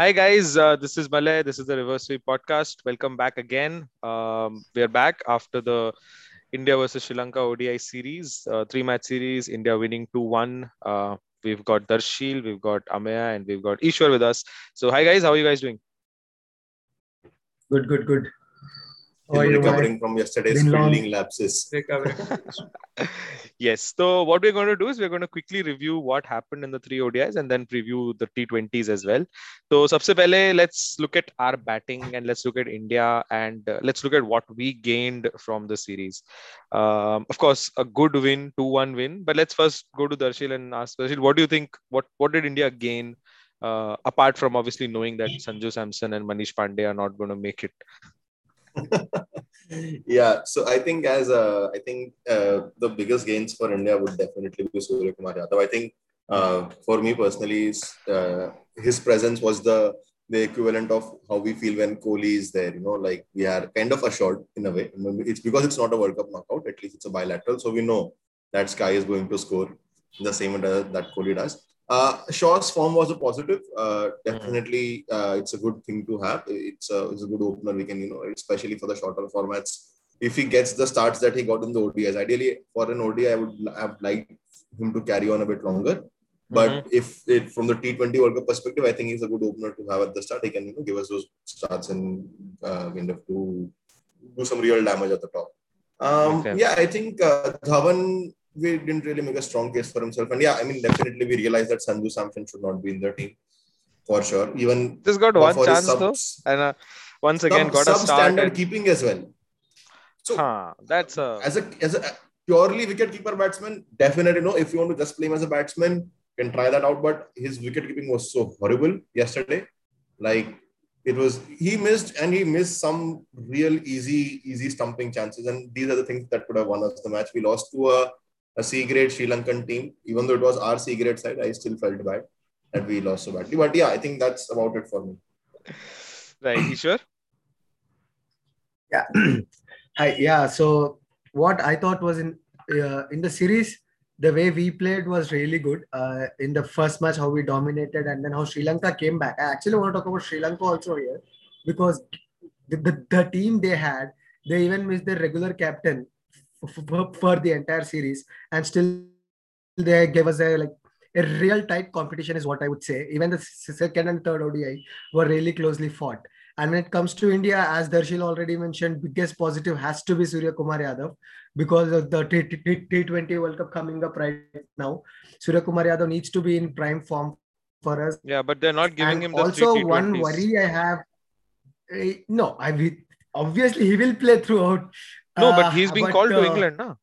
Hi guys, uh, this is Malay. This is the Reverse Sweep podcast. Welcome back again. Um, we are back after the India versus Sri Lanka ODI series, uh, three match series. India winning two one. Uh, we've got Darshil, we've got Ameya, and we've got Ishwar with us. So hi guys, how are you guys doing? Good, good, good. How are recovering from yesterday's fielding lapses. yes. So what we're going to do is we're going to quickly review what happened in the three ODIs and then preview the T20s as well. So सबसे पहले let's look at our batting and let's look at India and uh, let's look at what we gained from the series. Um, of course, a good win, 2-1 win. But let's first go to Darshil and ask Darshil, what do you think? What what did India gain? Uh, apart from obviously knowing that Sanju Samson and Manish Pandey are not going to make it. yeah, so I think as I think uh, the biggest gains for India would definitely be Surya Kumar Yadav. I think uh, for me personally, uh, his presence was the the equivalent of how we feel when Kohli is there. You know, like we are kind of assured in a way. It's because it's not a World Cup knockout. At least it's a bilateral, so we know that Sky is going to score the same that Kohli does. Uh, Shaw's form was a positive. Uh, definitely, uh, it's a good thing to have. It's a, it's a good opener. We can, you know, especially for the shorter formats. If he gets the starts that he got in the ODIs, ideally for an ODI, I would have liked him to carry on a bit longer. But mm-hmm. if it from the T20 World Cup perspective, I think he's a good opener to have at the start. He can you know, give us those starts and uh, kind of do do some real damage at the top. Um, okay. Yeah, I think uh, Dhawan we didn't really make a strong case for himself. And yeah, I mean, definitely we realized that Sanju Samson should not be in the team for sure. Even just got one chance subs, though, and uh, once again sub, got a standard and... keeping as well. So huh, that's a as a as a purely wicket keeper batsman, definitely no. If you want to just play him as a batsman, can try that out. But his wicket keeping was so horrible yesterday. Like it was he missed and he missed some real easy easy stumping chances and these are the things that could have won us the match we lost to a a C grade Sri Lankan team. Even though it was our C grade side, I still felt bad that we lost so badly. But yeah, I think that's about it for me. Right, Ishwar? Yeah. Hi, yeah. So what I thought was in uh, in the series, the way we played was really good. Uh, in the first match, how we dominated, and then how Sri Lanka came back. I actually want to talk about Sri Lanka also here because the, the, the team they had, they even missed their regular captain for, for the entire series and still they gave us a like a real tight competition is what I would say. Even the second and third ODI were really closely fought. And when it comes to India, as Darshil already mentioned, biggest positive has to be Surya Kumar Yadav because of the T20 World Cup coming up right now. Surya Kumar Yadav needs to be in prime form for us. Yeah, but they're not giving and him the also one worry I have. Uh, no, I mean, obviously he will play throughout no, but uh, he's being but, called to uh, England, no?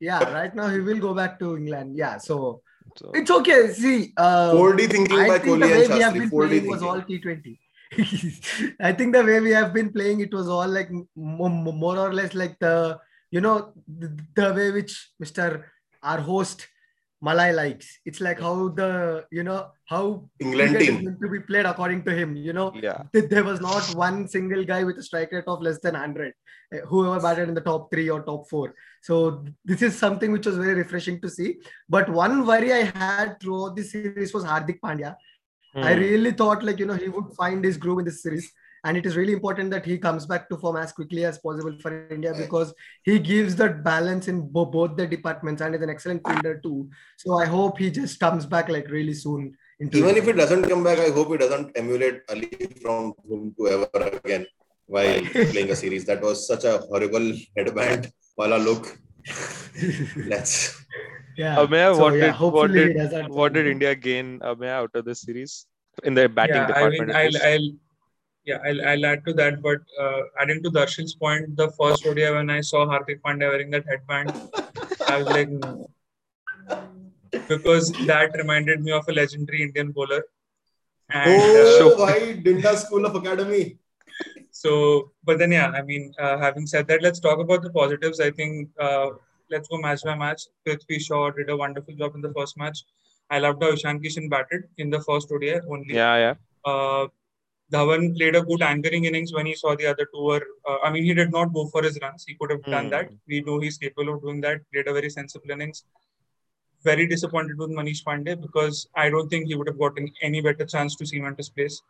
Yeah, right now he will go back to England. Yeah, so, so it's okay. See, uh, 4D thinking I by think the way we have been playing was all T20. I think the way we have been playing, it was all like more or less like the you know the, the way which Mr. our host Malay likes. It's like how the you know how England team to be played according to him. You know, yeah. There was not one single guy with a strike rate of less than hundred, eh, whoever batted in the top three or top four. So this is something which was very refreshing to see. But one worry I had throughout the series was Hardik Pandya. Hmm. I really thought like you know he would find his groove in this series and it is really important that he comes back to form as quickly as possible for India because he gives that balance in bo- both the departments and is an excellent fielder too. So I hope he just comes back like really soon. Even if it doesn't come back, I hope he doesn't emulate Ali from whom to ever again while playing a series. That was such a horrible headband wala look. Let's. Yeah. Ameya, so, what, yeah, did, what did what did India gain Ameya out of this series in the batting yeah, department? I mean, I'll, I'll yeah, I'll, I'll add to that. But uh, adding to Darshil's point, the first ODI when I saw Hardik Pandya wearing that headband, I was like, no. because that reminded me of a legendary Indian bowler. And, oh, uh, why Dinda School of Academy? So, but then yeah, I mean, uh, having said that, let's talk about the positives. I think uh, let's go match by match. Prithvi Shaw did a wonderful job in the first match. I loved how Ishan Kishan batted in the first ODI only. Yeah, yeah. Uh, Dhawan played a good anchoring innings when he saw the other two were. Uh, I mean, he did not go for his runs. He could have mm. done that. Hmm. We know he's capable of doing that. Played a very sensible innings. very disappointed with Manish Pandey because I don't think he would have gotten any better chance to cement his place.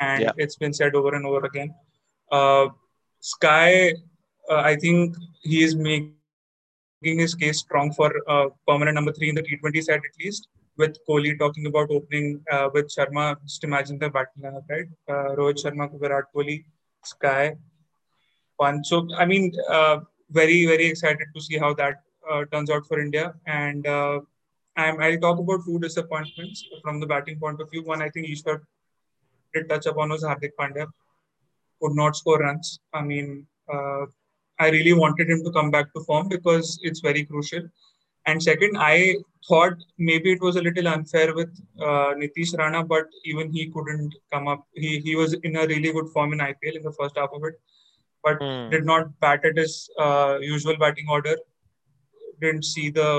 And Yeah. it's been said over and over again. Uh, Sky, uh, I think he is making his case strong for uh, permanent number three in the T20 side at least. With Kohli talking about opening uh, with Sharma, just imagine the battle lineup, right? Uh, Rohit Sharma, Virat Kohli, Sky, Pant. So, I mean, uh, very, very excited to see how that uh, turns out for India. And uh, I'm, I'll talk about two disappointments from the batting point of view. One, I think Ishwar did touch upon was Hardik Pandya. Could not score runs. I mean, uh, I really wanted him to come back to form because it's very crucial. And second, I thought maybe it was a little unfair with uh, Nitish Rana, but even he couldn't come up. He he was in a really good form in IPL in the first half of it, but Hmm. did not bat at his uh, usual batting order. Didn't see the.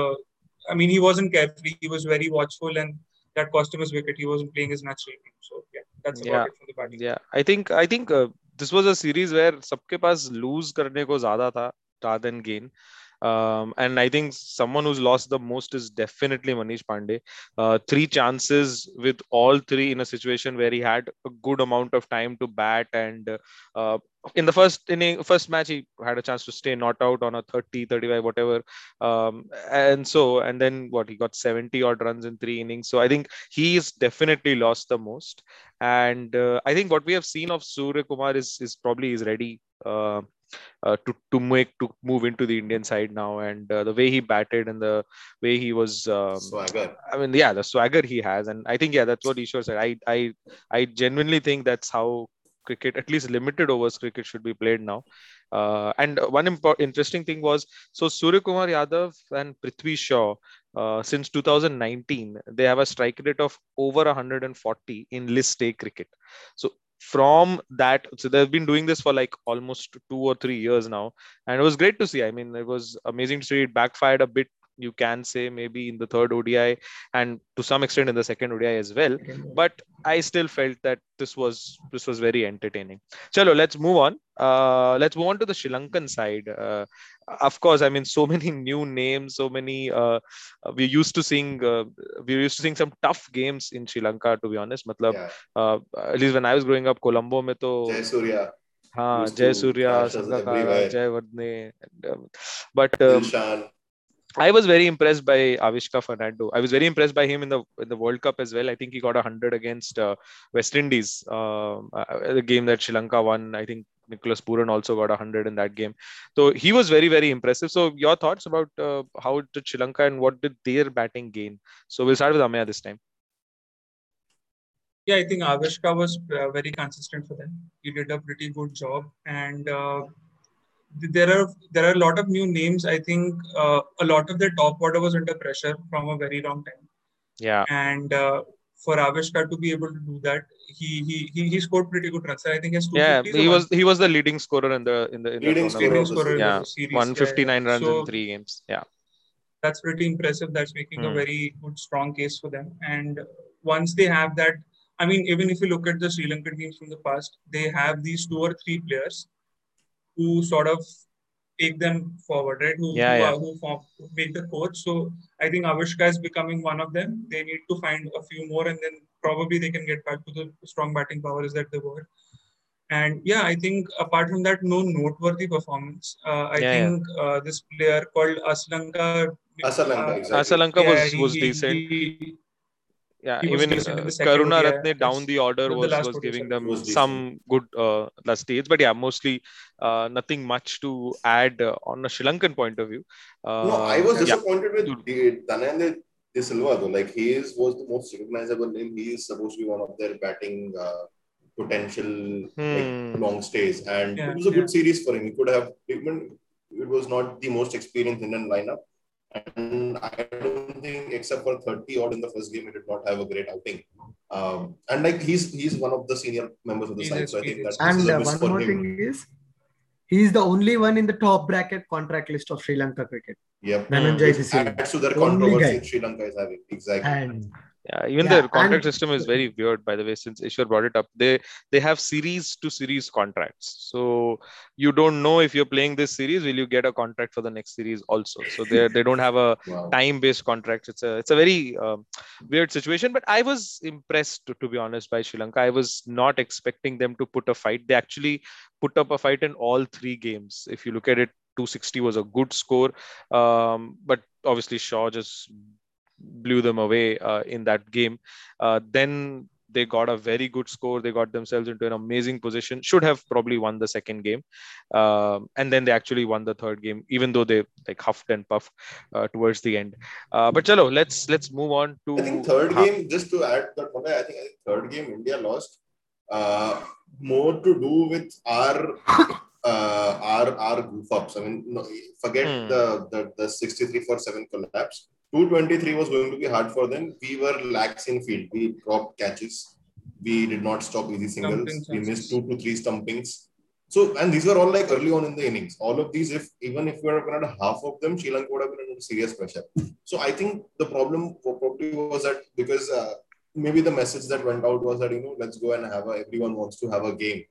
I mean, he wasn't carefree. He was very watchful, and that cost him his wicket. He wasn't playing his natural game. So yeah, that's about Yeah. it from the batting. Yeah, I think I think uh, this was a series where सबके पास lose करने को ज्यादा था rather than gain. Um, and I think someone who's lost the most is definitely Manish Pandey. Uh, three chances with all three in a situation where he had a good amount of time to bat, and uh, in the first inning, first match, he had a chance to stay not out on a 30, 35, whatever. Um, and so, and then what he got 70 odd runs in three innings. So I think he's definitely lost the most. And uh, I think what we have seen of Surya Kumar is is probably is ready uh, uh, to to make to move into the Indian side now, and uh, the way he batted and the way he was. Um, Swagger. I mean, yeah, the swagger he has, and I think yeah, that's what Ishwar said. I I I genuinely think that's how cricket, at least limited overs cricket, should be played now. Uh, and one impo- interesting thing was so Surya Kumar Yadav and Prithvi Shaw. Uh, since 2019, they have a strike rate of over 140 in list A cricket. So from that, so they've been doing this for like almost two or three years now, and it was great to see. I mean, it was amazing to see. It backfired a bit, you can say, maybe in the third ODI, and to some extent in the second ODI as well. But I still felt that this was this was very entertaining. Chalo, let's move on. Uh, let's move on to the Sri Lankan side. Uh, of course, I mean, so many new names, so many. Uh, we used to seeing uh, we used to seeing some tough games in Sri Lanka. To be honest, matlab, Yeah. uh, at least when I was growing up, Colombo में तो Jay Surya, हाँ used जय to Surya flash us Sangakkara everywhere. जय वर्धने and, um, but um, Dilshan. I was very impressed by Avishka Fernando. I was very impressed by him in the in the World Cup as well. I think he got a hundred against uh, West Indies, um, uh, the game that Sri Lanka won. I think Nicholas Pooran also got a hundred in that game. So he was very very impressive. So your thoughts about uh, how did Sri Lanka and what did their batting gain? So we'll start with Ameya this time. Yeah, I think Avishka was uh, very consistent for them. He did a pretty good job, and uh, there are there are a lot of new names. I think uh, a lot of the top order was under pressure from a very long time, Yeah, and uh, for Avishka to be able to do that, he he he, he scored pretty good runs. I think he has yeah. He was he was the leading scorer in the in the, in Leading tournament. leading scorer scorer in Yeah, the series. One fifty nine yeah. runs So- in three games. Yeah. that's pretty impressive. That's making a Hmm. very good, strong case for them. And once they have that, I mean, even if you look at the Sri Lankan teams from the past, they have these two or three players who sort of take them forward, right? Who, Yeah, who, yeah. Are, who form, who make the coach. So I think Avishka is becoming one of them. They need to find a few more, and then probably they can get back to the strong batting powers that they were. And yeah, I think apart from that, no noteworthy performance. Uh, I Yeah, yeah. think uh, this player called Aslanka. Asalanka, uh, exactly. Asalanka was he- was he- decent. he- yeah, he even decent in uh, Karuna ODI, Ratne down the order With the was was giving them Was some good uh, last stage, but yeah, mostly uh, nothing much to add uh, on a Sri Lankan point of view. Uh, No, I was yeah, disappointed with Dude. the- Dhananjay De Silva though. Like he is was the most recognizable name. He is supposed to be one of their batting uh, potential Hmm. like long stays, and Yeah, it was a good series for him. He could have even it was not the most experienced Indian lineup, and I don't think except for thirty odd in the first game, he did not have a great outing. Um, and like he's he's one of the senior members of the He's side, so I think experienced. that And uh, one for more him. thing is, he's the only one in the top bracket contract list of Sri Lanka cricket. Yep. Dhananjay Which De Silva. adds to their Only controversy. Sri Lanka is having exactly. And Yeah, even Yeah, their contract and- system is very weird, by the way. Since Ishwar brought it up, they they have series to series contracts, so you don't know if you're playing this series, will you get a contract for the next series also? So they they don't have a Wow. time based contract. It's a it's a very um, weird situation. But I was impressed, to, to be honest, by Sri Lanka. I was not expecting them to put a fight. They actually put up a fight in all three games. If you look at it, 260 was a good score, um, but obviously Shaw just blew them away uh, in that game. Uh, then they got a very good score. They got themselves into an amazing position. Should have probably won the second game, um, and then they actually won the third game, even though they like huffed and puffed uh, towards the end. Uh, but chalo, let's let's move on to. I think third Ha- game, just to add that one, I think, I think third game India lost uh, more to do with our uh, our our goof ups. I mean, no, forget Hmm. the, the the 63 for 7 collapse. 223 was going to be hard for them. We were lax in field. We dropped catches. We did not stop easy singles. Stumping We missed two to three stumpings. So, and these were all like early on in the innings. All of these, if even if we were going to half of them, Sri Lanka would have been under serious pressure. So, I think the problem probably was that because uh, maybe the message that went out was that you know let's go and have a everyone wants to have a game,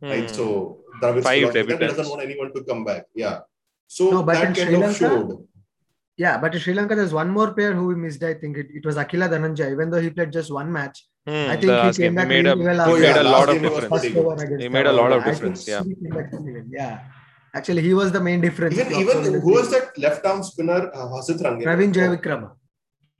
right? Hmm. So Dravid's Five philosophy that debutants. doesn't want anyone to come back. Yeah. So No, but in that kind Sri of Lanka- showed. Yeah, but in Sri Lanka, there's one more player who we missed. I think it, it was Akila Dhananjay. Even though he played just one match, Hmm, I think he came game. He back made a really well Oh, he made yeah, a lot of game he was difference. pretty first good. over against He made a lot of difference, yeah. he came back really well. Yeah, actually, he was the main difference. Even He even who was that left arm spinner? Uh, Hasit Rangan. Praveen Jayawickrama.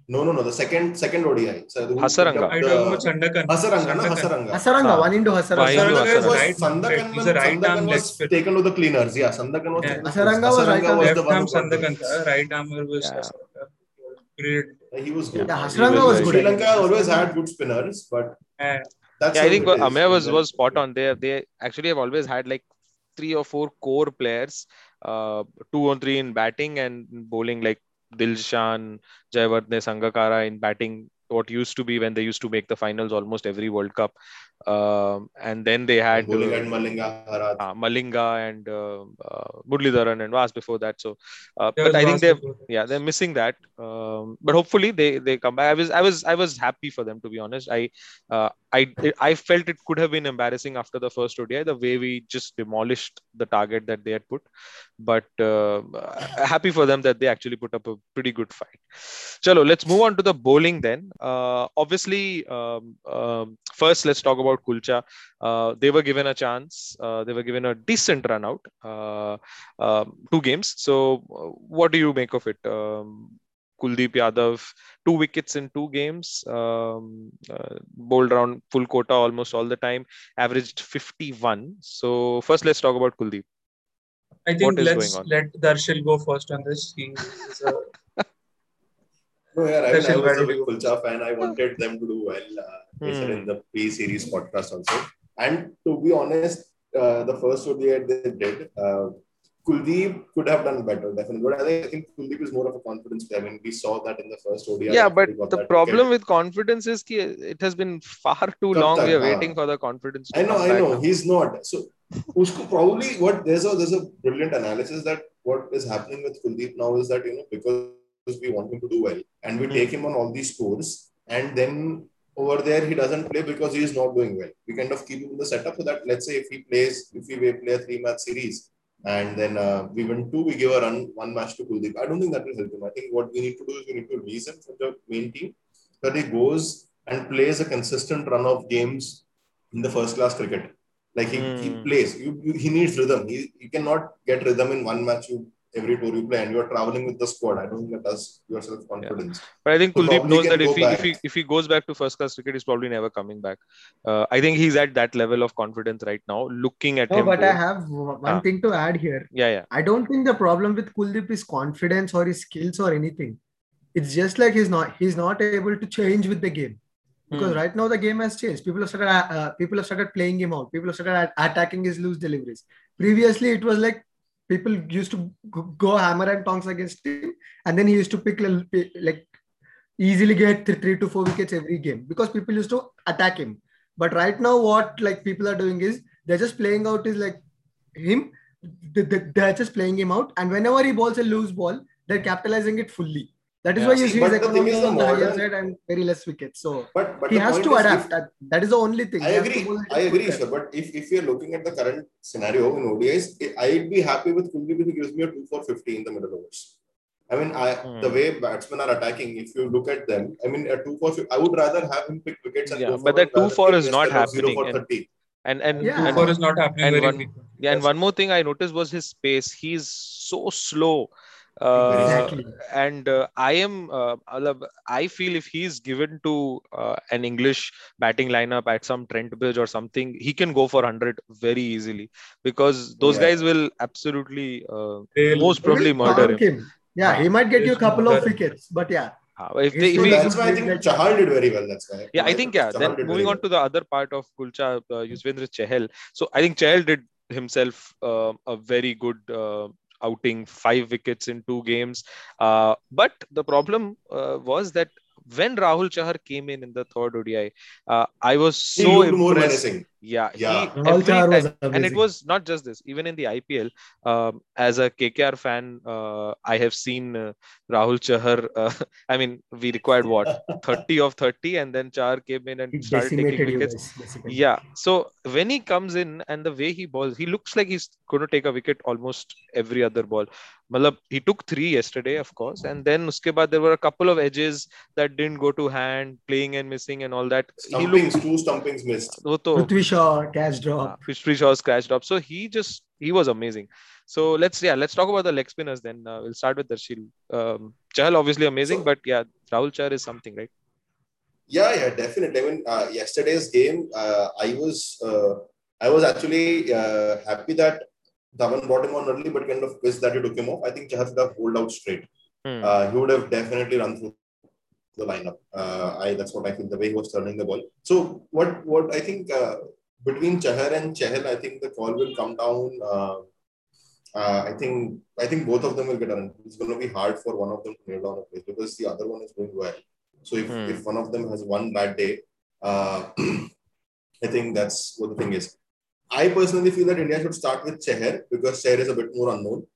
No, no, no. The second second ODI. So who Hasaranga. picked I the- talking about Sandakan. Hasaranga, no, Sandakan. Hasaranga. Hasaranga, Ah. one into Why Hasaranga. Hasaranga? was, Right arm Sandakan, He's a right Sandakan arm was leg taken to the cleaners. Yeah, Sandakan was Yeah. taken Hasaranga was right arm- the Left one arm who got the- Sandakan, right armer was Yeah. Hasaranga. Great. He was good. Yeah, he Hasaranga was was good. Sri Lanka always had good spinners, but Yeah. that's Yeah, I how think it is. Was was spot on. They they actually have always had like three or four core players, uh, two on three in batting and bowling like Dilshan, Jayawardene, Sangakkara in batting. What used to be when they used to make the finals almost every World Cup, um, and then they had Bowling uh, and Malinga uh, Malinga and uh, uh, Muralidharan and Vas before that. So, uh, There but I think they're yeah they're missing that. Um, but hopefully they they come back. I was I was I was happy for them to be honest. I uh, I I felt it could have been embarrassing after the first ODI the way we just demolished the target that they had put. But uh, happy for them that they actually put up a pretty good fight. Chalo, let's move on to the bowling then. Uh, obviously, um, um, first let's talk about Kulcha. Uh, they were given a chance. Uh, they were given a decent run out. Uh, um, two games. So, uh, what do you make of it? Um, Kuldeep Yadav, two wickets in two games, um, uh, bowled around full quota almost all the time, averaged 51. So, first, let's talk about Kuldeep. I think What is let's let Darshil go first on this. He is a No, yeah, I, mean, I was a big Kulcha fan. I wanted them to do well. Uh, Hmm. in the pre-series podcast also. And to be honest, uh, the first ODI they did, uh, Kuldeep could have done better, definitely. But I think, Kuldeep is more of a confidence player. I mean, we saw that in the first ODI. Yeah, but the problem with confidence is ki it has been far too long. tak, We are waiting for the confidence. To I know, I know. now. He's not. So, usko probably what there's a there's a brilliant analysis that what is happening with Kuldeep now is that you know because we want him to do well and we Hmm. take him on all these scores and then over there he doesn't play because he is not doing well. We kind of keep him in the setup so that let's say if he plays if we play a three match series and then uh, we win two, we give a run one match to Kuldeep. I don't think that will help him. I think what we need to do is we need to release him from the main team that he goes and plays a consistent run of games in the first class cricket. Like he, he Hmm. plays, you, you, he needs rhythm. He, you cannot get rhythm in one match. You every tour you play, and you are traveling with the squad. I don't think that does yourself confidence. But I think So Kuldeep knows that if go he, if he if he goes back to first class cricket, he's probably never coming back. Uh, I think he's at that level of confidence right now. Looking at No, him, but I have one Ah. thing to add here. yeah, yeah, I don't think the problem with Kuldeep is confidence or his skills or anything. It's just like he's not he's not able to change with the game because Hmm. right now the game has changed. People have started uh, people have started playing him out. People have started attacking his loose deliveries. Previously, it was like people used to go hammer and tongs against him, and then he used to pick like easily get th- three to four wickets every game because people used to attack him. But right now, what like people are doing is they're just playing out is like him. they- they- They're just playing him out, and whenever he bowls a loose ball, they're capitalizing it fully. That is Yeah. why you See, see but his the thing economy is on the higher side and very less wickets. So But but he has to adapt. if- That, that is the only thing. I He has to agree. I agree, sir. But if, if you're looking at the current scenario in ODIs, I'd be happy with Kuldeep if he gives me a 2 for 50 in the middle overs. I mean, I, Hmm. the way batsmen are attacking, if you look at them, I mean, a 2 for 50, I would rather have him pick wickets and Yeah, go for but that 2 for is not a 0 happening for and- 30. And and, Yeah. and Four is not happening and very one- Yeah, and Yes. one more thing I noticed was his pace. He's so slow. Uh, Exactly. And uh, I am, uh, I feel if he's given to uh, an English batting lineup at some Trent Bridge or something, he can go for 100 very easily because those Yeah. guys will absolutely, uh, most probably murder him. him. Yeah, he might get you a couple of murder him. wickets, but yeah, Uh, if they, if so So he, that's why I think Chahal did very well. That's why. yeah, I think yeah. Chahal Then moving on well. to the other part of Kulcha, uh, Yuzvendra Chahal. So I think Chahal did himself uh, a very good uh, outing, five wickets in two games. Uh, but the problem uh, was that when Rahul Chahar came in in the third ODI, uh, I was so impressed. Menacing. Yeah, Yeah. he, Rahul every was time- and it was not just this even in the ipl um, as a kkr fan uh, i have seen uh, rahul chahar uh, i mean we required what 30 of 30 and then chahar came in and he started taking wickets guys. Yeah so when he comes in and the way he balls he looks like he's going to take a wicket almost every other ball Malab, he took three yesterday of course and then uske baad there were a couple of edges that didn't go to hand playing and missing and all that he looked Stumpings, two stumpings missed. वो तो Prithvi Shaw, catch drop. uh, Prithvi Shaw scratched up. So he just he was amazing. So let's yeah let's talk about the leg spinners then. Uh, we'll start with Darshil. Um, Chahal obviously amazing, So- but yeah, Rahul Chahar is something, right? Yeah, yeah, definitely. I mean, uh, yesterday's game, uh, I was, uh, I was actually uh, happy that Dhawan brought him on early, but kind of pissed that he took him off. I think Chahar should have pulled out straight. Hmm. Uh, he would have definitely run through the lineup. Uh, I that's what I think the way he was turning the ball. So what what I think uh, between Chahar and Chahal, I think the call will come down. Uh, uh, I think I think both of them will get on. It's going to be hard for one of them to nail down a place because the other one is doing well. So if, Hmm. if one of them has one bad day, uh, I think that's what the thing is. I personally feel that India should start with Chahar because Chahar is a bit more unknown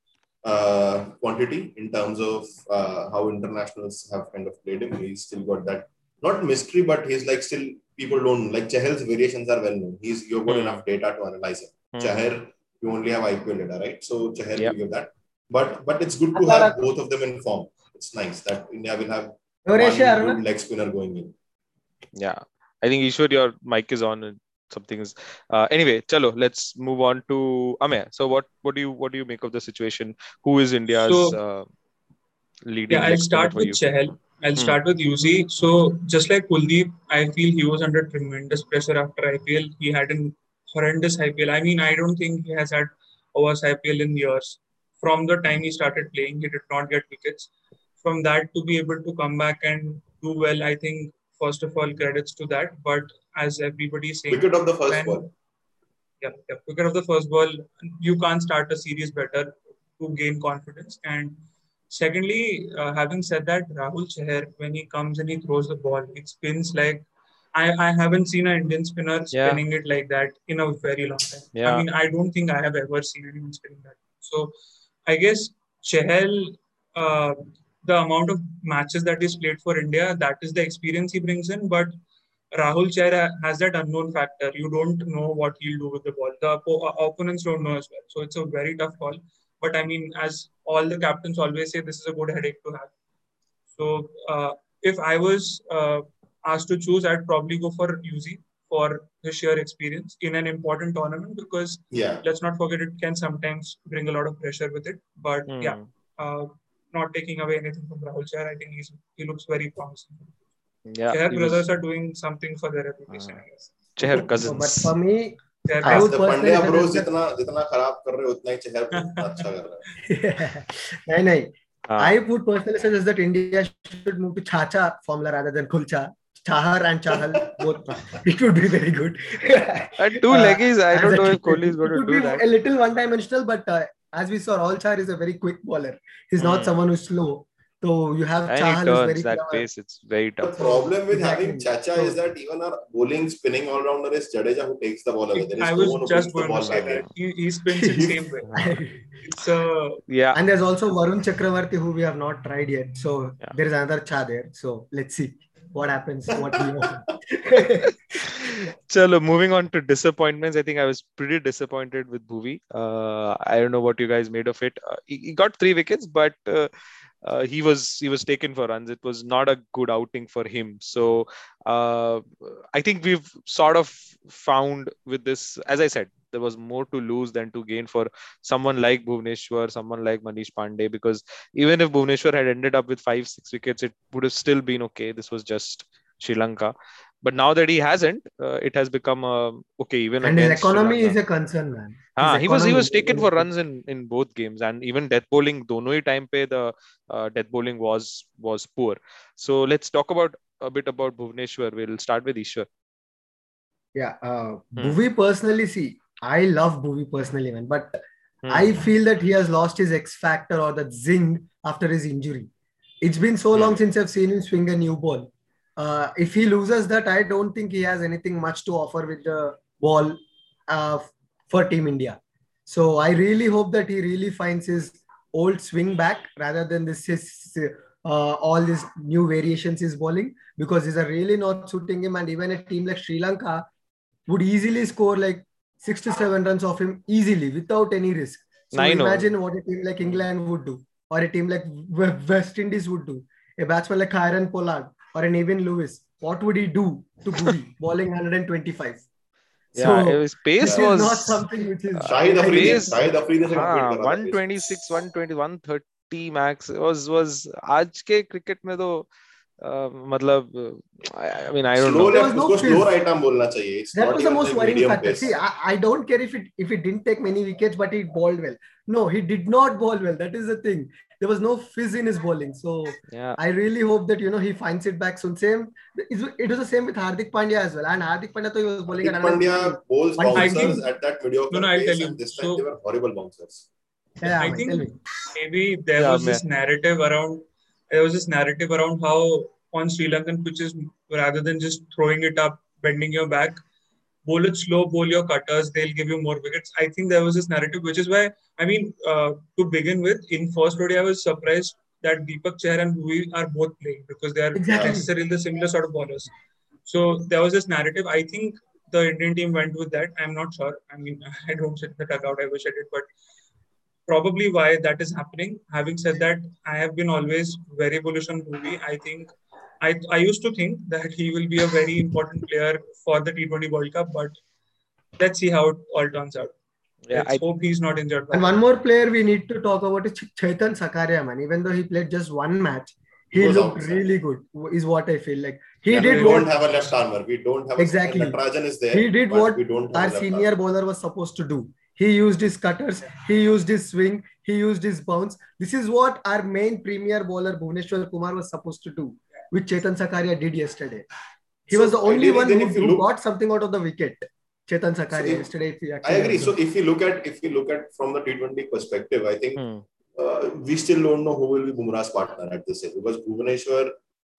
uh, quantity in terms of uh, how internationals have kind of played him. He's still got that not mystery, but he's like still people don't like Chahal's variations are well known. He's you've got Hmm. enough data to analyze it. Hmm. Chahar, you only have IPL data, right? So Chahar Yep. will give that. But but it's good to have both of them in form. It's nice that India will have one good leg spinner going in. Yeah, I think you Ishwar, your mic is on and something is. Uh, anyway, chalo, let's move on to Amey. So what what do you what do you make of the situation? Who is India's So- uh, leading? Yeah, I'll start for with you? Chahal. I'll Hmm. start with Yuzi. So just like Kuldeep, I feel he was under tremendous pressure after IPL. He had an horrendous IPL. I mean, I don't think he has had a worse IPL in years. From the time he started playing, he did not get wickets. From that to be able to come back and do well, I think first of all credits to that. But as everybody is saying, Wicket of the first when- ball. yeah, yeah, wicket of the first ball, you can't start a series better to gain confidence. And secondly, uh, having said that, Rahul Chahar, when he comes and he throws the ball, it spins like I, I haven't seen an Indian spinner Yeah. spinning it like that in a very long time. Yeah. I mean, I don't think I have ever seen anyone spinning that. So I guess Chahal, uh, the amount of matches that he's played for India, that is the experience he brings in. But Rahul Chahar has that unknown factor. You don't know what he'll do with the ball. The uh, opponents don't know as well. So it's a very tough call. But I mean, as all the captains always say, this is a good headache to have. So uh, if I was uh, asked to choose, I'd probably go for Yuzi for his sheer experience in an important tournament because Yeah. let's not forget it can sometimes bring a lot of pressure with it. But Hmm. yeah, uh, not taking away anything from Rahul Chahar, I think he's he looks very promising. Yeah, Chahar brothers was- are doing something for their reputation, Uh, I guess. Chahar No, but cousins. for me, Chahar I would the personally Pandya bros suggest that- जितना जितना खराब कर रहे हो उतना ही चहर उतना अच्छा कर रहा है nahin, nahin. Uh, I would personally suggest that India should move to Chacha formula rather than Kulcha. Chahar and Chahal both. It would be very good. and two Uh, leggies, I as don't a know if T20. Kohli is It going to would do be that. a little one-dimensional, but uh, as we saw, Rahul Chahar is a very quick bowler. He's not Hmm. someone who's slow. So you have And he Chahal who's very that clever. pace. It's very tough. The problem with Exactly. having Chacha So- is that even our bowling spinning all rounder is Jadeja who takes the ball away. There is I was one who just going to ball say that. He, he spins it same way. It's uh, Yeah. And there's also Varun Chakravarti who we have not tried yet. So Yeah. there is another Cha there. So let's see what happens. What we want. Chalo, moving on to disappointments. I think I was pretty disappointed with Bhuvi. Uh, I don't know what you guys made of it. Uh, he, he got three wickets, but uh, uh, he was he was taken for runs. It was not a good outing for him. So uh, I think we've sort of found with this, as I said, there was more to lose than to gain for someone like Bhuvneshwar, someone like Manish Pandey, because even if Bhuvneshwar had ended up with five, six wickets, it would have still been okay. This was just Sri Lanka but now that he hasn't, uh, it has become uh, okay. Even and his economy is a concern, man. Ah, he was he was taken for runs in, in both games, and even death bowling. Dono hi time pe the uh, death bowling was was poor. So let's talk about a bit about Bhuvneshwar. We'll start with Ishwar. Yeah, uh, hmm. Bhuvi personally, see, I love Bhuvi personally, man, but hmm. I feel that he has lost his X factor or that zing after his injury. It's been so hmm. long hmm. since I've seen him swing a new ball uh, if he loses that, I don't think he has anything much to offer with the ball uh, for Team India. So I really hope that he really finds his old swing back rather than this his, uh, all these new variations he's bowling because these are really not suiting him. And even a team like Sri Lanka would easily score like six to seven runs off him easily without any risk. So I imagine what a team like England would do, or a team like West Indies would do. A batsman like Kieron Pollard or an Evin Lewis, what would he do to Bhuvi bowling 125? Yeah, so, pace yeah. was not something which is Side Shahid Afridi. Pace, Shahid 126, 120, 130 max. Was was aaj cricket mein toh, uh, I, mean, I don't slow know. Left, was no slow right bolna it's that was the most worrying factor. See, I, don't care if it if it didn't take many wickets, but it bowled well. No, he did not bowl well. That is the thing not bowl well. That is the thing. There was no fizz in his bowling. So Yeah. I really hope that you know he finds it back soon. Same, it was the same with Hardik Pandya as well. And Hardik Pandya, though he was bowling Hardik at Pandya 150. bowls One bouncers thing- at that video. No, no, I'll tell you. this time So- they were horrible bouncers. Yeah, I man, think maybe there Yeah, was this narrative around there was this narrative around how on Sri Lankan pitches, rather than just throwing it up, bending your back, bowl it slow, bowl your cutters, they'll give you more wickets. I think there was this narrative, which is why I mean, uh, to begin with, in first ODI, I was surprised that Deepak Chahar and Bhuvi are both playing because they are Exactly. necessarily the similar sort of bowlers. So there was this narrative. I think the Indian team went with that. I'm not sure. I mean, I don't sit in the dugout. I wish I did, but probably why that is happening. Having said that, I have been always very bullish on Bhuvi. I think I, I used to think that he will be a very important player for the T20 World Cup, but let's see how it all turns out. Yeah, let's I, hope he's not injured. And one more player we need to talk about is Chetan Sakariya, man. Even though he played just one match, he He was looked outside. really good. Is what I feel like. He Yeah, did we what don't have a left armer. We don't have a Exactly. Natarajan is there. He did what we don't our senior armer. bowler was supposed to do. He used his cutters, he used his swing, he used his bounce. This is what our main premier bowler Bhuvneshwar Kumar was supposed to do, which Chetan Sakariya did yesterday. He so was the only one who, who look, got something out of the wicket. Chetan Sakariya so yesterday. I agree. So if you look at if you look at from the T20 perspective, I think hmm. uh, we still don't know who will be Bumrah's partner at this end. because Bhuvneshwar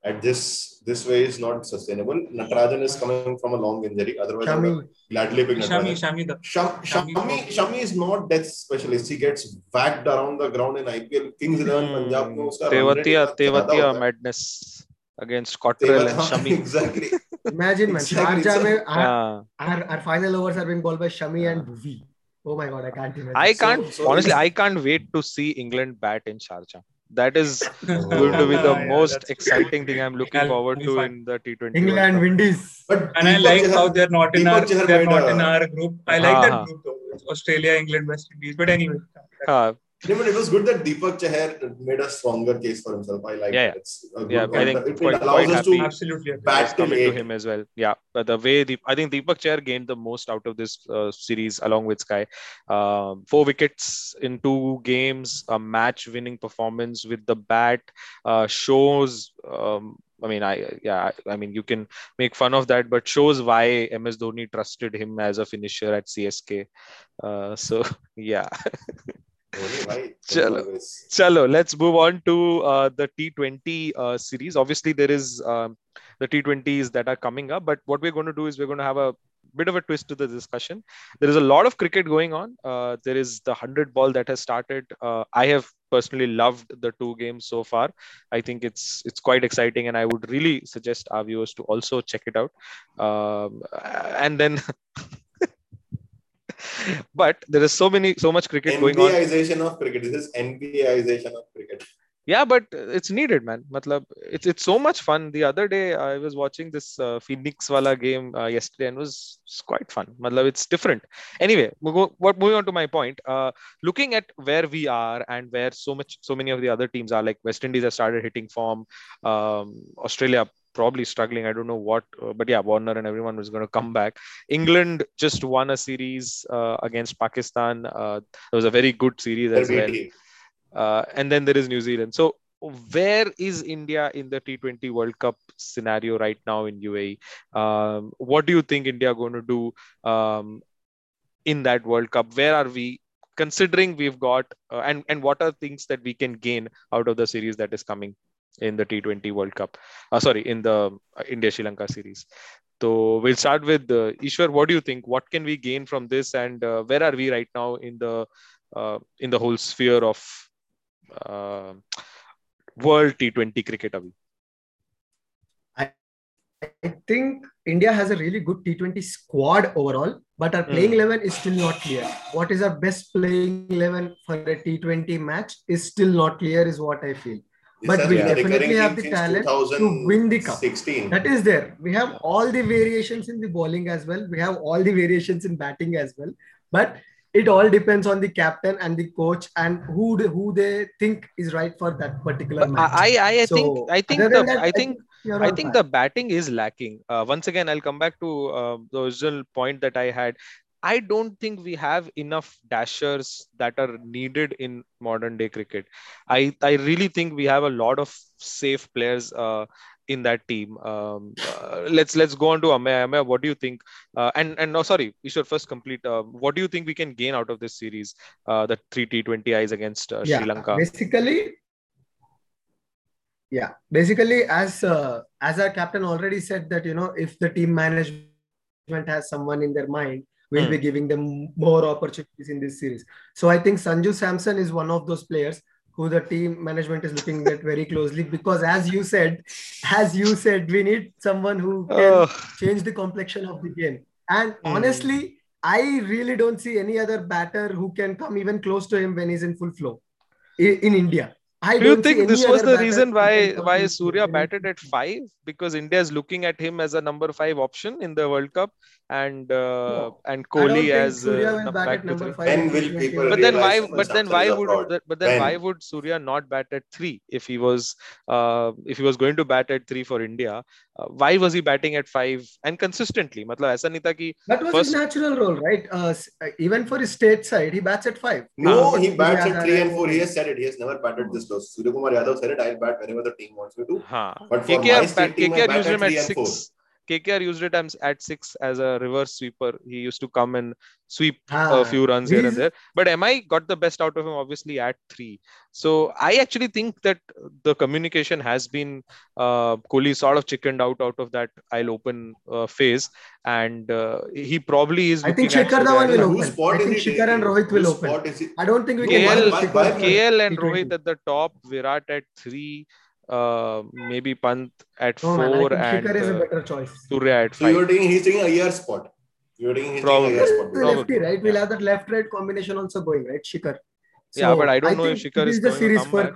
at this this way is not sustainable. Natarajan is coming from a long injury. Otherwise, Shami. I gladly pick Shami, Shami, Shami, Shami, Shami is not death specialist. He gets whacked around the ground in IPL. Kings Eleven hmm. Punjab Tewatia. Tewatia madness against Cottrell and Shami. exactly. imagine man, Exactly. Sharjah So- mein our, Yeah. our, our final overs are being bowled by Shami and Bhuvi. Oh my god, I can't imagine. I can't so honestly. it's- I can't wait to see England bat in Sharjah. That is going to be the Yeah, most that's- exciting thing I'm looking That'll forward to in the T20. England, World Cup. Windies. But and I like how they're not in our they're not in our group. I like Ha, that group though. It's Australia, England, West Indies. But anyway, Uh, Yeah, but it was good that Deepak Chahar made a stronger case for himself. I like Yeah, that. It's a good Yeah, I think it, it quite- allows quite us to absolutely. agree. bat is till coming to him as well. Yeah, but the way the I think Deepak Chahar gained the most out of this uh, series along with Sky. Um, four wickets in two games, a match-winning performance with the bat uh, shows. Um, I mean, I yeah, I I mean, you can make fun of that, but shows why MS Dhoni trusted him as a finisher at CSK. Uh, so yeah, Dhoni, why? Chalo. Chalo, let's move on to uh, the T20 uh, series. Obviously, there is um, the T20s that are coming up, but what we're going to do is we're going to have a bit of a twist to the discussion. There is a lot of cricket going on. Uh, there is the 100 ball that has started. Uh, I have personally loved the two games so far. I think it's it's quite exciting, and I would really suggest our viewers to also check it out. Um, and then. but there is so many so much cricket going on. NBAization of cricket. This is NBAization of cricket. yeah but it's needed man. Matlab it's it's so much fun. The other day i was watching this uh, phoenix wala game uh, yesterday and it was quite fun. Matlab it's different. Anyway what moving on to my point uh, looking at where we are and where so much so many of the other teams are like west indies have started hitting form um, australia probably struggling i don't know what uh, but yeah warner and everyone was going to come back england just won a series uh, against pakistan uh, it was a very good series as well uh, and then there is New Zealand. So where is India in the T20 World Cup scenario right now in UAE? Um, what do you think India are going to do um, in that World Cup? Where are we? Considering we've got uh, and and what are things that we can gain out of the series that is coming in the T20 World Cup? Uh, sorry, in the uh, India Sri Lanka series. So we'll start with uh, Ishwar. What do you think? What can we gain from this, and uh, where are we right now in the uh, in the whole sphere of uh, world T20 cricket? Avi? I think India has a really good T20 squad overall, but our Hmm. playing 11 is still not clear. What is our best playing 11 for a T20 match is still not clear, is what I feel. This But has we definitely have the talent to win the cup. 2016. That is there. We have all the variations in the bowling as well. We have all the variations in batting as well. But it all depends on the captain and the coach and who they, who they think is right for that particular But match. I, I, I So, think I think the that, I think you're I think par. the batting is lacking. Uh, once again, I'll come back to uh, the original point that I had. I don't think we have enough dashers that are needed in modern day cricket. I, I really think we have a lot of safe players uh, in that team. Um, uh, let's let's go on to Ameya. Ameya, what do you think? Uh, and and no, sorry, should first complete. Uh, what do you think we can gain out of this series? Uh, the three T20Is against uh, Sri Lanka. Basically, yeah. Basically, as uh, as our captain already said that you know if the team management has someone in their mind, we'll Hmm. be giving them more opportunities in this series. So I think Sanju Samson is one of those players who the team management is looking at very closely because as you said, as you said, we need someone who can Oh, change the complexion of the game. And Hmm. honestly, I really don't see any other batter who can come even close to him when he's in full flow i- in India. I Do you think this was the reason why why Surya batted at five? Because India is looking at him as a number five option in the World Cup, and uh, No, and Kohli as Surya uh, will num- bat back to number three. five. When will people But then why? But then why would? fraud? But then When? why would Surya not bat at three if he was uh, if he was going to bat at three for India? Uh, why was he batting at five and consistently? मतलब ऐसा नहीं था कि That was First- his natural role, right? Uh, s- uh, even for his state side, he bats at five. No, Uh, he with bats Surya at three and Yadav. four. He has said it. He has never batted this low. Surya Kumar Yadav said it. I'll bat whenever the team wants me to. हाँ But for KKR my state bat, team, I KKR bat used at him at three and four. six. KKR used it as- at six as a reverse sweeper. He used to come and sweep a Ah, few runs here and there. But MI got the best out of him, obviously, at three. So I actually think that the communication has been uh, Kohli sort of chickened out out of that I'll open uh, phase, and uh, he probably is. I think Shikhar Surya Dhawan will open. Spot I think Shikhar and? Rohit will open. spot is he- I don't think we Okay, can KL, use why- Shikhar why- for KL and Rohit at the top, Virat at three, uh, maybe Pant at No, I four, think and Shikhar is a uh, better choice. Surya at So five. you're taking he's taking a year spot. You're taking he's Probably. taking a year spot. The Probably. lefty, right? We'll have that left-right combination also going, right? Shikhar. Yeah, but I don't know if think Shikhar this is the going to series come for back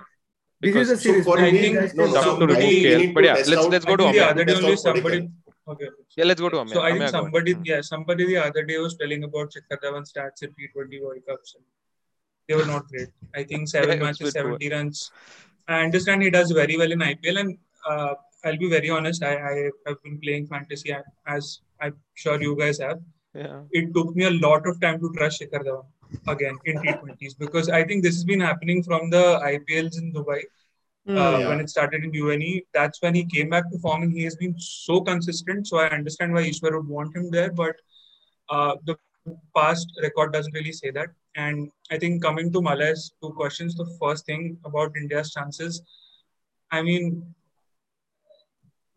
this is because- the So series. for where I me, think guys no, can no, tough so to somebody- remove KL. But yeah, let's let's go to I Amir. other day only somebody. Okay. Yeah, let's go to Amir. So I think Amir, go ahead. somebody, Hmm. yeah, somebody the other day was telling about Shikhar Dhawan stats in T20 World Cups. And they were not great. I think seven Yeah, it was matches, a bit poor. 70 runs. I understand he does very well in IPL, and uh, I'll be very honest. I, I have been playing fantasy as I'm sure you guys have. Yeah. It took me a lot of time to trust Shikhar Dhawan again in T20s because I think this has been happening from the IPLs in Dubai Hmm. uh, Yeah. when it started in UAE. That's when he came back to form, and he has been so consistent. So I understand why Ishwar would want him there. But uh, the past record doesn't really say that. And I think coming to Malay's two questions, the first thing about India's chances, I mean,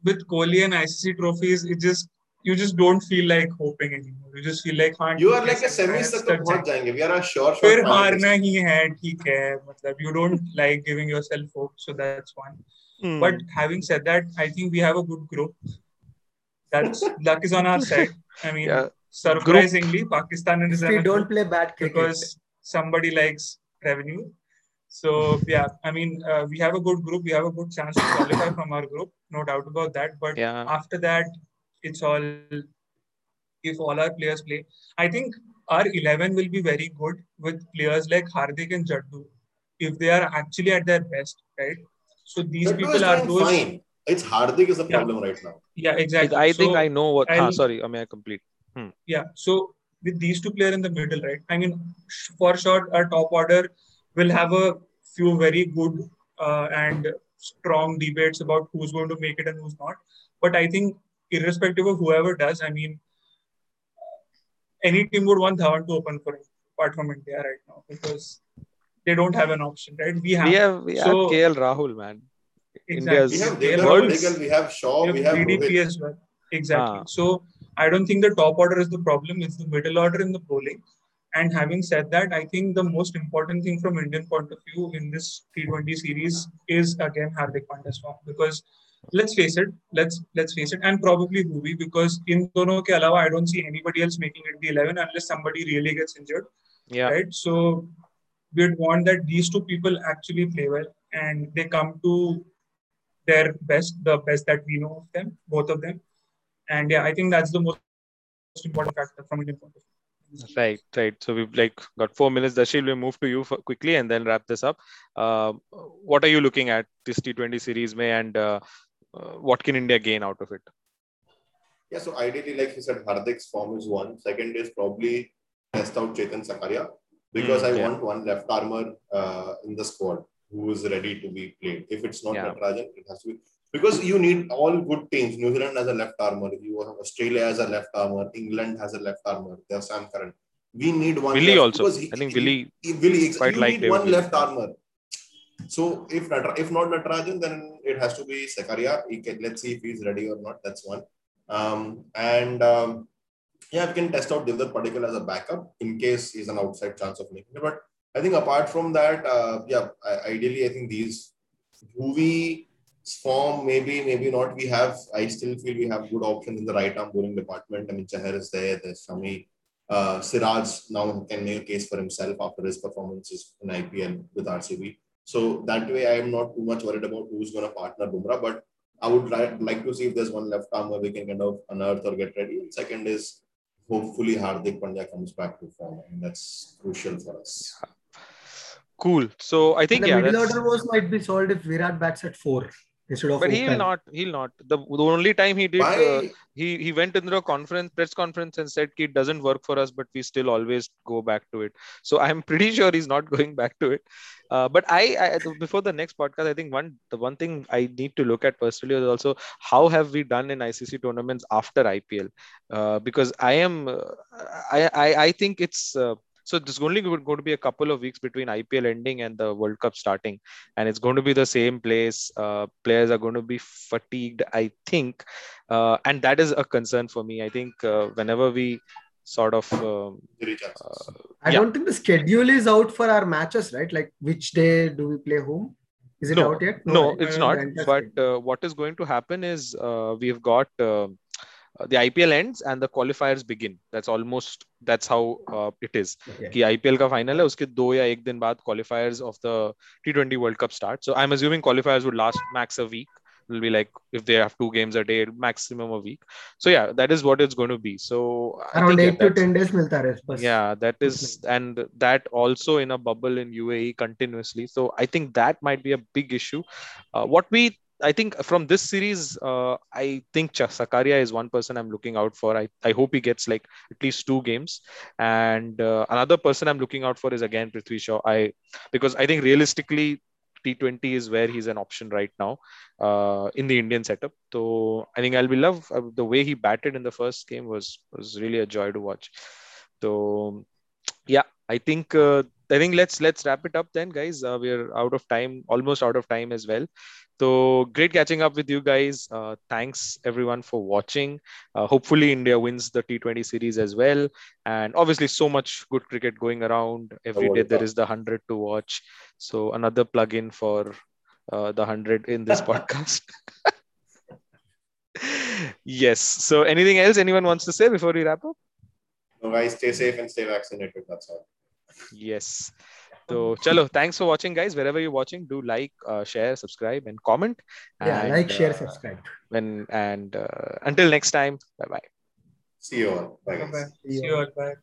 with Kohli and ICC trophies, it just you just don't feel like hoping anymore. You just feel like हाँ You are like a semi तक तो पहुंच जाएंगे. We are a sure shot. फिर हारना ही है ठीक है मतलब you don't like giving yourself hope so that's one. Hmm. But having said that, I think we have a good group. That's luck is on our side. I mean, yeah. surprisingly, group. Pakistan is we don't play bad cricket because somebody likes revenue. So yeah, I mean, uh, we have a good group. We have a good chance to qualify from our group, no doubt about that. But yeah. after that, it's all if all our players play. I think our 11 will be very good with players like Hardik and Jaddu if they are actually at their best, right? So these Jaddu people are those. Fine. It's Hardik is the problem yeah. right now. Yeah, exactly. I think so I know what. Huh, sorry, I mean, I complete. Hmm. Yeah. So with these two players in the middle, right? I mean, for sure, our top order will have a few very good uh, and strong debates about who's going to make it and who's not. But I think irrespective of whoever does, I mean, any team would want Dhawan to open for him, apart from India right now, because they don't have an option, right? We have, we have, we so, have KL Rahul, man. Exactly. India's we have Devil, we have Shaw, we have, we have BDP as well. Exactly. Ah. So I don't think the top order is the problem; it's the middle order in the bowling. And having said that, I think the most important thing from Indian point of view in this T20 series is again Hardik Pandya's form because let's face it, let's let's face it, and probably Bhuvi because in dono ke alawa, I don't see anybody else making it the 11 unless somebody really gets injured. Yeah. Right. So we'd want that these two people actually play well and they come to their best, the best that we know of them, both of them. And yeah, I think that's the most important factor from Indian point of view. Right, right. So we've like got four minutes. Dashil, we'll move to you quickly and then wrap this up. Uh, what are you looking at this T20 series, May, and uh, uh, what can India gain out of it? Yeah, so ideally, like you said, Hardik's form is one. Second is probably test out Chetan Sakariya because mm, I yeah. want one left armor uh, in the squad who is ready to be played. If it's not yeah. Natarajan, it has to be because you need all good teams. New Zealand has a left armor. You have Australia has a left armor. England has a left armor. There's Sam Curran. We need one. Willey also. He, I think Willey. Willey. Quite you like need one left armor. So if if not Natarajan, then it has to be Sakariya. Can, let's see if he's ready or not. That's one. Um, and um, yeah, we can test out Devdutt Padikkal as a backup in case he's an outside chance of making it. But I think apart from that, uh, yeah, ideally I think these Bhuvi form maybe maybe not. We have I still feel we have good options in the right arm bowling department. I mean Chahar is there. There's Shami. Uh, Siraj now can make a case for himself after his performances in IPL with RCB. So that way, I am not too much worried about who's going to partner Bumrah. But I would try, like to see if there's one left arm where we can kind of unearth or get ready. And second is hopefully Hardik Pandya comes back to form. I mean, that's crucial for us. Cool. So I think the yeah, middle order was might be solved if Virat bats at four instead of. But he'll not. He'll not. The, the only time he did, uh, he he went into a conference, press conference, and said, "It doesn't work for us, but we still always go back to it." So I'm pretty sure he's not going back to it. Uh, but I, I, before the next podcast, I think one the one thing I need to look at personally is also how have we done in ICC tournaments after IPL, uh, because I am uh, I, I I think it's uh, so there's only going to be a couple of weeks between IPL ending and the World Cup starting, and it's going to be the same place. Uh, players are going to be fatigued, I think, uh, and that is a concern for me. I think uh, whenever we sort of, um, uh, I yeah. don't think the schedule is out for our matches, right? Like which day do we play whom? Is it no, out yet? No, no it's not. But uh, what is going to happen is uh, we've got uh, the IPL ends and the qualifiers begin. That's almost that's how uh, it is. Okay. कि IPL का final है उसके दो या एक दिन बाद qualifiers of the T20 World Cup start. So I'm assuming qualifiers would last max a week. It'll be like if they have two games a day, maximum a week. So yeah, that is what it's going to be. So around think, eight yeah, to ten days milta hai. Yeah, that is, and that also in a bubble in UAE continuously. So I think that might be a big issue. Uh, what we I think from this series, uh, I think Sakariya is one person I'm looking out for. I, I hope he gets like at least two games. And uh, another person I'm looking out for is again Prithvi Shaw. I because I think realistically T20 is where he's an option right now uh, in the Indian setup. So I think I'll be love uh, the way he batted in the first game was was really a joy to watch. So yeah, I think uh, I think let's let's wrap it up then, guys. Uh, we're out of time, almost out of time as well. So great catching up with you guys. Uh, thanks everyone for watching. Uh, hopefully India wins the T20 series as well. And obviously so much good cricket going around. Every day there is the hundred to watch. So another plug-in for uh, the hundred in this podcast. yes. So anything else anyone wants to say before we wrap up? No, guys, stay safe and stay vaccinated. That's all. Yes. So, chalo, thanks for watching, guys. Wherever you're watching, do like, uh, share, subscribe, and comment. Yeah, and, like, share, uh, subscribe. When and uh, until next time, bye bye. See you all. Bye, Bye guys. bye. See you all. Bye.